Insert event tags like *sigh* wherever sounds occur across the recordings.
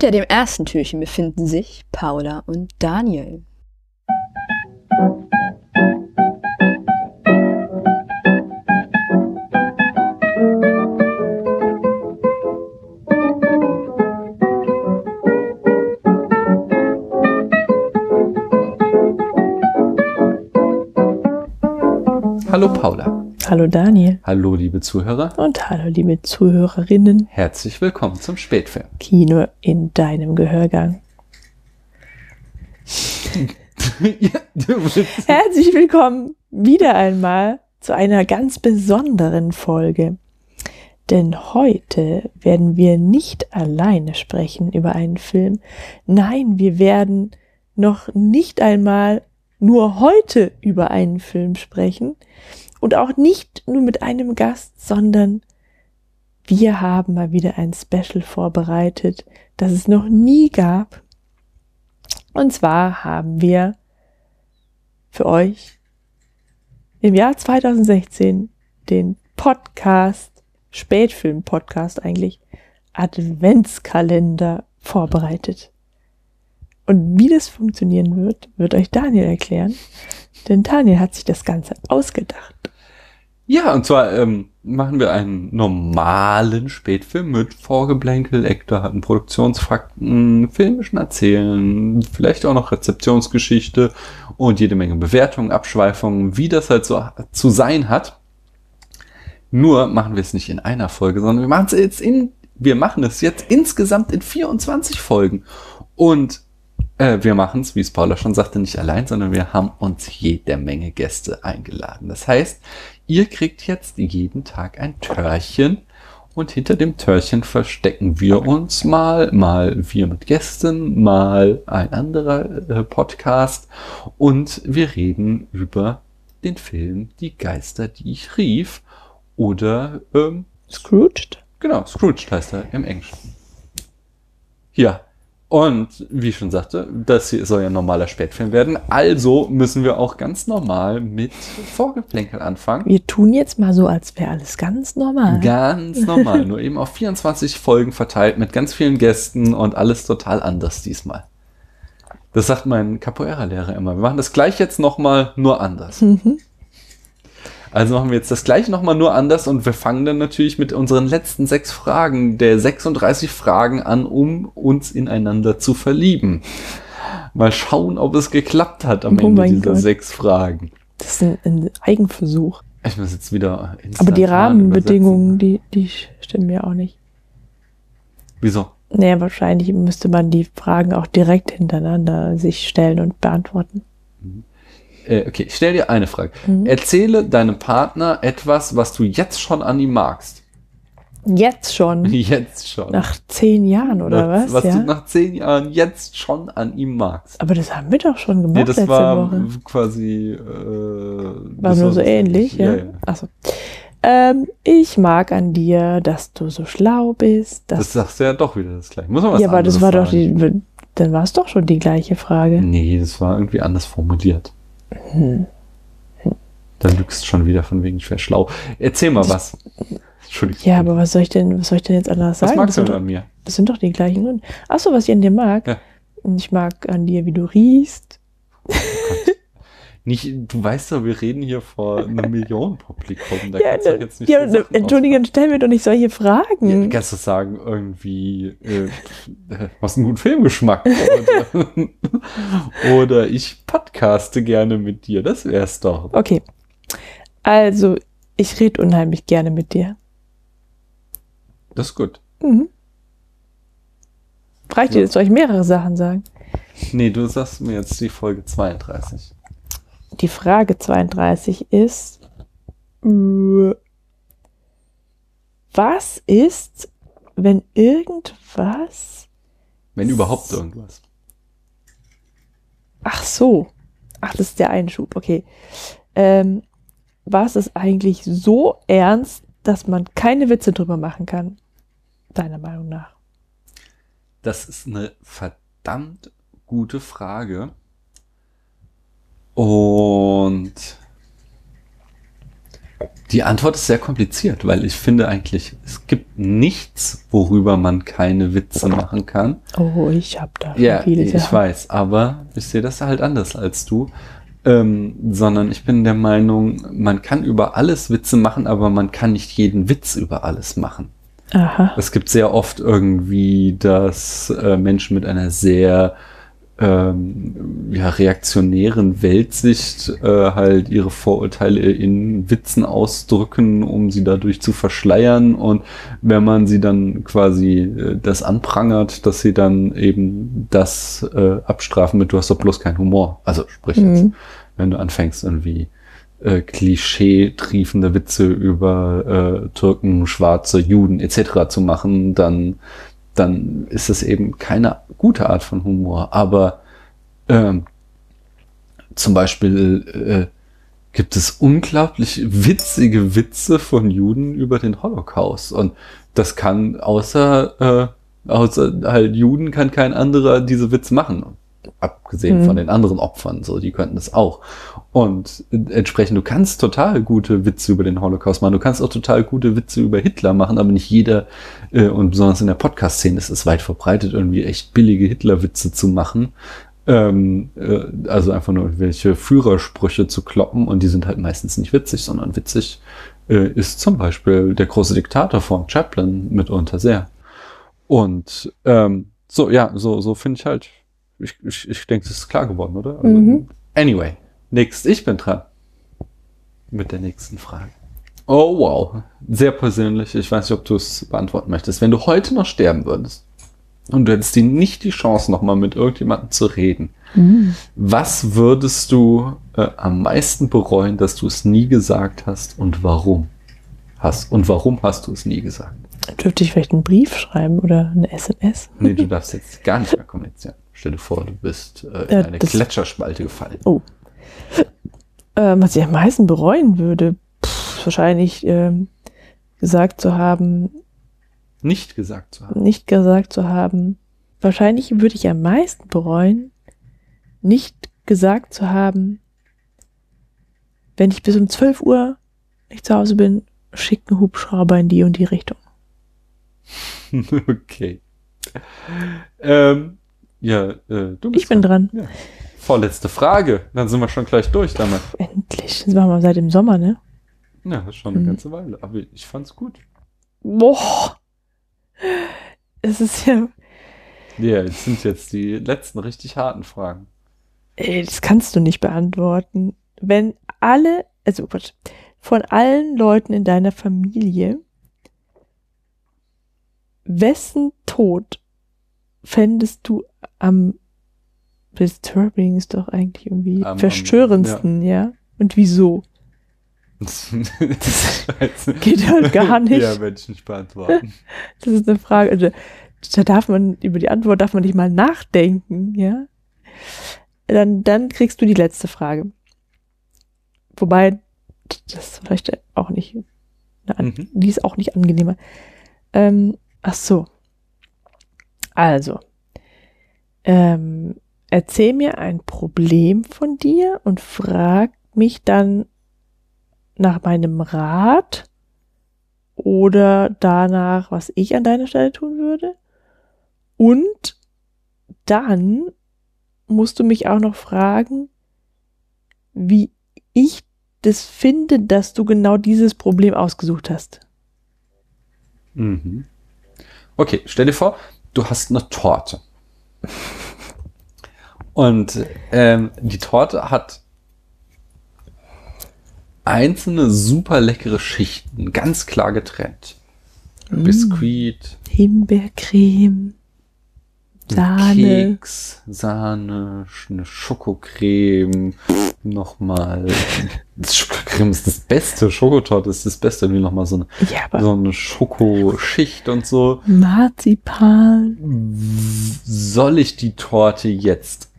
Hinter dem ersten Türchen befinden sich Paula und Daniel. Hallo Paula. Hallo Daniel. Hallo liebe Zuhörer. Und hallo liebe Zuhörerinnen. Herzlich willkommen zum Spätfilm. Kino in deinem Gehörgang. *laughs* Herzlich willkommen wieder einmal zu einer ganz besonderen Folge. Denn heute werden wir nicht alleine sprechen über einen Film. Nein, wir werden noch nicht einmal nur heute über einen Film sprechen und auch nicht nur mit einem Gast, sondern wir haben mal wieder ein Special vorbereitet, das es noch nie gab. Und zwar haben wir für euch im Jahr 2016 den Podcast, Spätfilm-Podcast eigentlich, Adventskalender vorbereitet. Und wie das funktionieren wird, wird euch Daniel erklären. Denn Daniel hat sich das Ganze ausgedacht. Ja, und zwar ähm, machen wir einen normalen Spätfilm mit Vorgeblänkel, Eckdaten, Produktionsfakten, filmischen Erzählen, vielleicht auch noch Rezeptionsgeschichte und jede Menge Bewertungen, Abschweifungen, wie das halt so zu sein hat. Nur machen wir es nicht in einer Folge, sondern wir machen es jetzt in, wir machen es jetzt insgesamt in 24 Folgen. Und äh, wir machen es, wie es Paula schon sagte, nicht allein, sondern wir haben uns jede Menge Gäste eingeladen. Das heißt, ihr kriegt jetzt jeden Tag ein Törchen und hinter dem Törchen verstecken wir uns mal, mal wir mit Gästen, mal ein anderer äh, Podcast und wir reden über den Film Die Geister, die ich rief oder ähm, Scrooged. Genau, Scrooged heißt er im Englischen. Ja, und wie ich schon sagte, das hier soll ja ein normaler Spätfilm werden. Also müssen wir auch ganz normal mit Vorgeplänkel anfangen. Wir tun jetzt mal so, als wäre alles ganz normal. Ganz *laughs* normal, nur eben auf 24 Folgen verteilt mit ganz vielen Gästen und alles total anders diesmal. Das sagt mein Capoeira-Lehrer immer. Wir machen das gleich jetzt nochmal, nur anders. Mhm. Also machen wir jetzt das gleiche nochmal nur anders und wir fangen dann natürlich mit unseren letzten sechs Fragen der 36 Fragen an, um uns ineinander zu verlieben. Mal schauen, ob es geklappt hat am oh Ende dieser Gott. sechs Fragen. Das ist ein, ein Eigenversuch. Ich muss jetzt wieder. Aber die Rahmenbedingungen, die, die stimmen ja auch nicht. Wieso? Naja, wahrscheinlich müsste man die Fragen auch direkt hintereinander sich stellen und beantworten. Mhm äh, okay, ich stell dir eine Frage. Mhm. Erzähle deinem Partner etwas, was du jetzt schon an ihm magst. Jetzt schon? *laughs* Jetzt schon. Nach zehn Jahren oder nach, was? Was ja? du nach zehn Jahren jetzt schon an ihm magst. Aber das haben wir doch schon gemacht nee, das letzte war Woche. quasi. Äh, war nur so ähnlich, ja. ja, ja. Achso. Ähm, ich mag an dir, dass du so schlau bist. das sagst du ja doch wieder das gleiche. Muss man was Ja, aber das war fragen. doch die. Dann war es doch schon die gleiche Frage. Nee, das war irgendwie anders formuliert. Hm. Dann lügst schon wieder von wegen schwer schlau. Erzähl mal was. Entschuldigung. Ja, aber was soll ich denn, was soll ich denn jetzt anders sagen? Was magst du denn an mir? Das sind doch die gleichen Gründe. Achso, was ich an dir mag. Ja. Ich mag an dir, wie du riechst. Oh nicht, du weißt doch, wir reden hier vor einem *laughs* Millionenpublikum. Da ja, kannst du ne, jetzt nicht ja, ne, Entschuldigung, stell mir doch nicht solche Fragen. Ja, kannst du sagen, irgendwie, äh, hast einen guten Filmgeschmack. Oder, *laughs* oder ich podcaste gerne mit dir. Das wär's doch. Okay. Also, ich rede unheimlich gerne mit dir. Das ist gut. Mhm. Reicht dir, soll ich mehrere Sachen sagen? Nee, du sagst mir jetzt die Folge 32 die Frage 32 ist, äh, was ist, wenn irgendwas... Wenn überhaupt irgendwas. Ach so. Ach, das ist der Einschub, okay. Ähm, was ist eigentlich so ernst, dass man keine Witze drüber machen kann? Deiner Meinung nach? Das ist eine verdammt gute Frage. Und Die Antwort ist sehr kompliziert, weil ich finde eigentlich, es gibt nichts, worüber man keine Witze machen kann. Oh, ich habe da Ja, viele ich Sachen. weiß, aber ich sehe das halt anders als du. Ähm, sondern ich bin der Meinung, man kann über alles Witze machen, aber man kann nicht jeden Witz über alles machen. Aha. Es gibt sehr oft irgendwie, dass äh, Menschen mit einer sehr ähm, ja, reaktionären Weltsicht äh, halt ihre Vorurteile in Witzen ausdrücken, um sie dadurch zu verschleiern. Und wenn man sie dann quasi äh, das anprangert, dass sie dann eben das äh, abstrafen mit, du hast doch bloß keinen Humor. Also sprich jetzt, Mhm. wenn du anfängst irgendwie äh, Klischee-triefende Witze über äh, Türken, Schwarze, Juden etc. zu machen, dann, dann ist es eben keine gute Art von Humor. Aber ähm, zum Beispiel äh, gibt es unglaublich witzige Witze von Juden über den Holocaust. Und das kann außer, äh, außer halt Juden kann kein anderer diese Witze machen. Abgesehen Mhm. von den anderen Opfern, so, die könnten das auch. Und entsprechend, du kannst total gute Witze über den Holocaust machen. Du kannst auch total gute Witze über Hitler machen, aber nicht jeder, äh, und besonders in der Podcast-Szene ist es weit verbreitet, irgendwie echt billige Hitler-Witze zu machen. Ähm, äh, also einfach nur irgendwelche Führersprüche zu kloppen und die sind halt meistens nicht witzig, sondern witzig äh, ist zum Beispiel der große Diktator von Chaplin mitunter sehr. Und ähm, so, ja, so, so finde ich halt, ich, ich, ich denke, das ist klar geworden, oder? Also, Mhm. Anyway, nächst, ich bin dran. Mit der nächsten Frage. Oh wow, sehr persönlich. Ich weiß nicht, ob du es beantworten möchtest. Wenn du heute noch sterben würdest und du hättest die nicht die Chance, nochmal mit irgendjemandem zu reden, Mhm. was würdest du äh, am meisten bereuen, dass du es nie gesagt hast und warum hast? Und warum hast du es nie gesagt? Dürfte ich vielleicht einen Brief schreiben oder eine SMS? Nee, du darfst jetzt gar nicht mehr kommunizieren. Stell dir vor, du bist äh, in Ja, eine Gletscherspalte gefallen. Ähm, was ich am meisten bereuen würde, pff, wahrscheinlich ähm, gesagt zu haben, Nicht gesagt zu haben. nicht gesagt zu haben. Wahrscheinlich würde ich am meisten bereuen, nicht gesagt zu haben, wenn ich bis um 12 Uhr nicht zu Hause bin, schickt ein Hubschrauber in die und die Richtung. *laughs* okay. Ähm, ja, äh, du bist Ich bin dran. Ja. Vorletzte Frage. Dann sind wir schon gleich durch damit. Endlich. Das machen wir seit dem Sommer, ne? Ja, das ist schon eine Mhm. ganze Weile. Aber ich fand's gut. Boah. Es ist ja, Ja, jetzt sind jetzt die letzten richtig harten Fragen. ey, das kannst du nicht beantworten. Wenn alle, also Quatsch, von allen Leuten in deiner Familie, wessen Tod fändest du am disturbing ist doch eigentlich irgendwie Am- am- verstörendsten, ja. Und wieso? *laughs* *laughs* Geht halt gar nicht. Ja, werde ich nicht beantworten. *laughs* Das ist eine Frage, also, da darf man, über die Antwort darf man nicht mal nachdenken, ja. Dann, dann kriegst du die letzte Frage. Wobei, das ist vielleicht auch nicht, Mhm. die ist auch nicht angenehmer. Ähm, ach so. Also, ähm, erzähl mir ein Problem von dir und frag mich dann nach meinem Rat oder danach, was ich an deiner Stelle tun würde. Und dann musst du mich auch noch fragen, wie ich das finde, dass du genau dieses Problem ausgesucht hast. Mhm. Okay, stell dir vor, du hast eine Torte. Und ähm, die Torte hat einzelne super leckere Schichten, ganz klar getrennt. Mm. Biskuit, Himbeercreme, Sahne. Keks, Sahne, eine Schokocreme, nochmal. Schokocreme ist das Beste, Schokotorte ist das Beste, irgendwie nochmal so eine, Ja, so eine Schokoschicht und so. Marzipan. Soll ich die Torte jetzt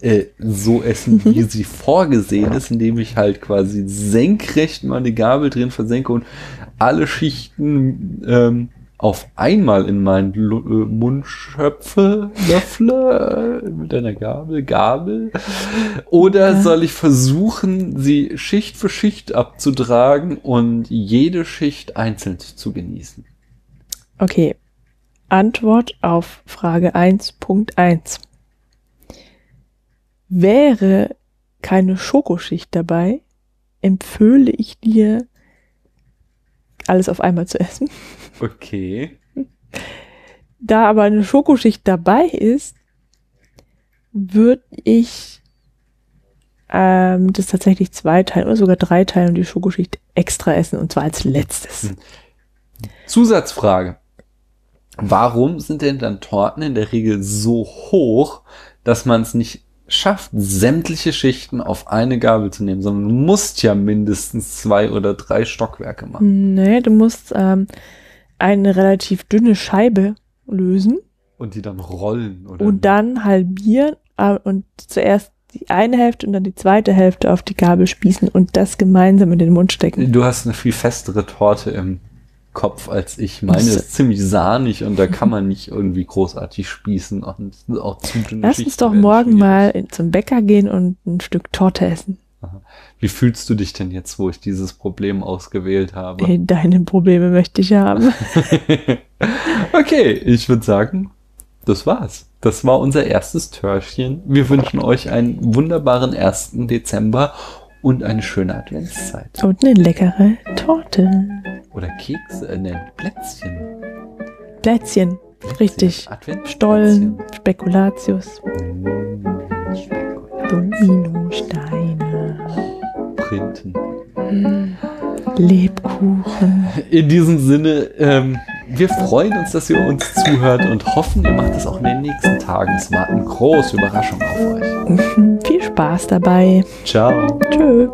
äh, so essen, wie *laughs* sie vorgesehen ist, indem ich halt quasi senkrecht meine Gabel drin versenke und alle Schichten ähm, auf einmal in meinen äh, Mund schöpfe, löffle *laughs* mit einer Gabel, Gabel? Oder soll ich versuchen, sie Schicht für Schicht abzutragen und jede Schicht einzeln zu genießen? Okay. Antwort auf Frage 1.1. Wäre keine Schokoschicht dabei, empfehle ich dir, alles auf einmal zu essen. Okay. Da aber eine Schokoschicht dabei ist, würde ich ähm, das tatsächlich zweiteilen oder sogar dreiteilen und die Schokoschicht extra essen und zwar als letztes. Hm. Zusatzfrage. Warum sind denn dann Torten in der Regel so hoch, dass man es nicht schafft, sämtliche Schichten auf eine Gabel zu nehmen, sondern du musst ja mindestens zwei oder drei Stockwerke machen. Nee, du musst ähm, eine relativ dünne Scheibe lösen Und die dann rollen, oder? und dann halbieren äh, und zuerst die eine Hälfte und dann die zweite Hälfte auf die Gabel spießen und das gemeinsam in den Mund stecken. Du hast eine viel festere Torte im Kopf als ich. Meine ist ziemlich sahnig und da kann man nicht irgendwie großartig spießen und auch zu dünne Lass uns doch morgen schwierig. mal zum Bäcker gehen und ein Stück Torte essen. Wie fühlst du dich denn jetzt, wo ich dieses Problem ausgewählt habe? Hey, deine Probleme möchte ich haben. *laughs* *laughs* okay, ich würde sagen, das war's. Das war unser erstes Törchen. Wir wünschen euch einen wunderbaren 1. Dezember und eine schöne Adventszeit. Und eine leckere Torte. Oder Kekse, äh, ne, Plätzchen. Plätzchen. Richtig. Adventsplätzchen. Stollen, Spekulatius. Dominosteine, Printen. Lebkuchen. In diesem Sinne, ähm, wir freuen uns, dass ihr uns zuhört und hoffen, ihr macht es auch in den nächsten Tagen. Es warten große Überraschungen auf euch. Viel Spaß dabei. Ciao. Tschö.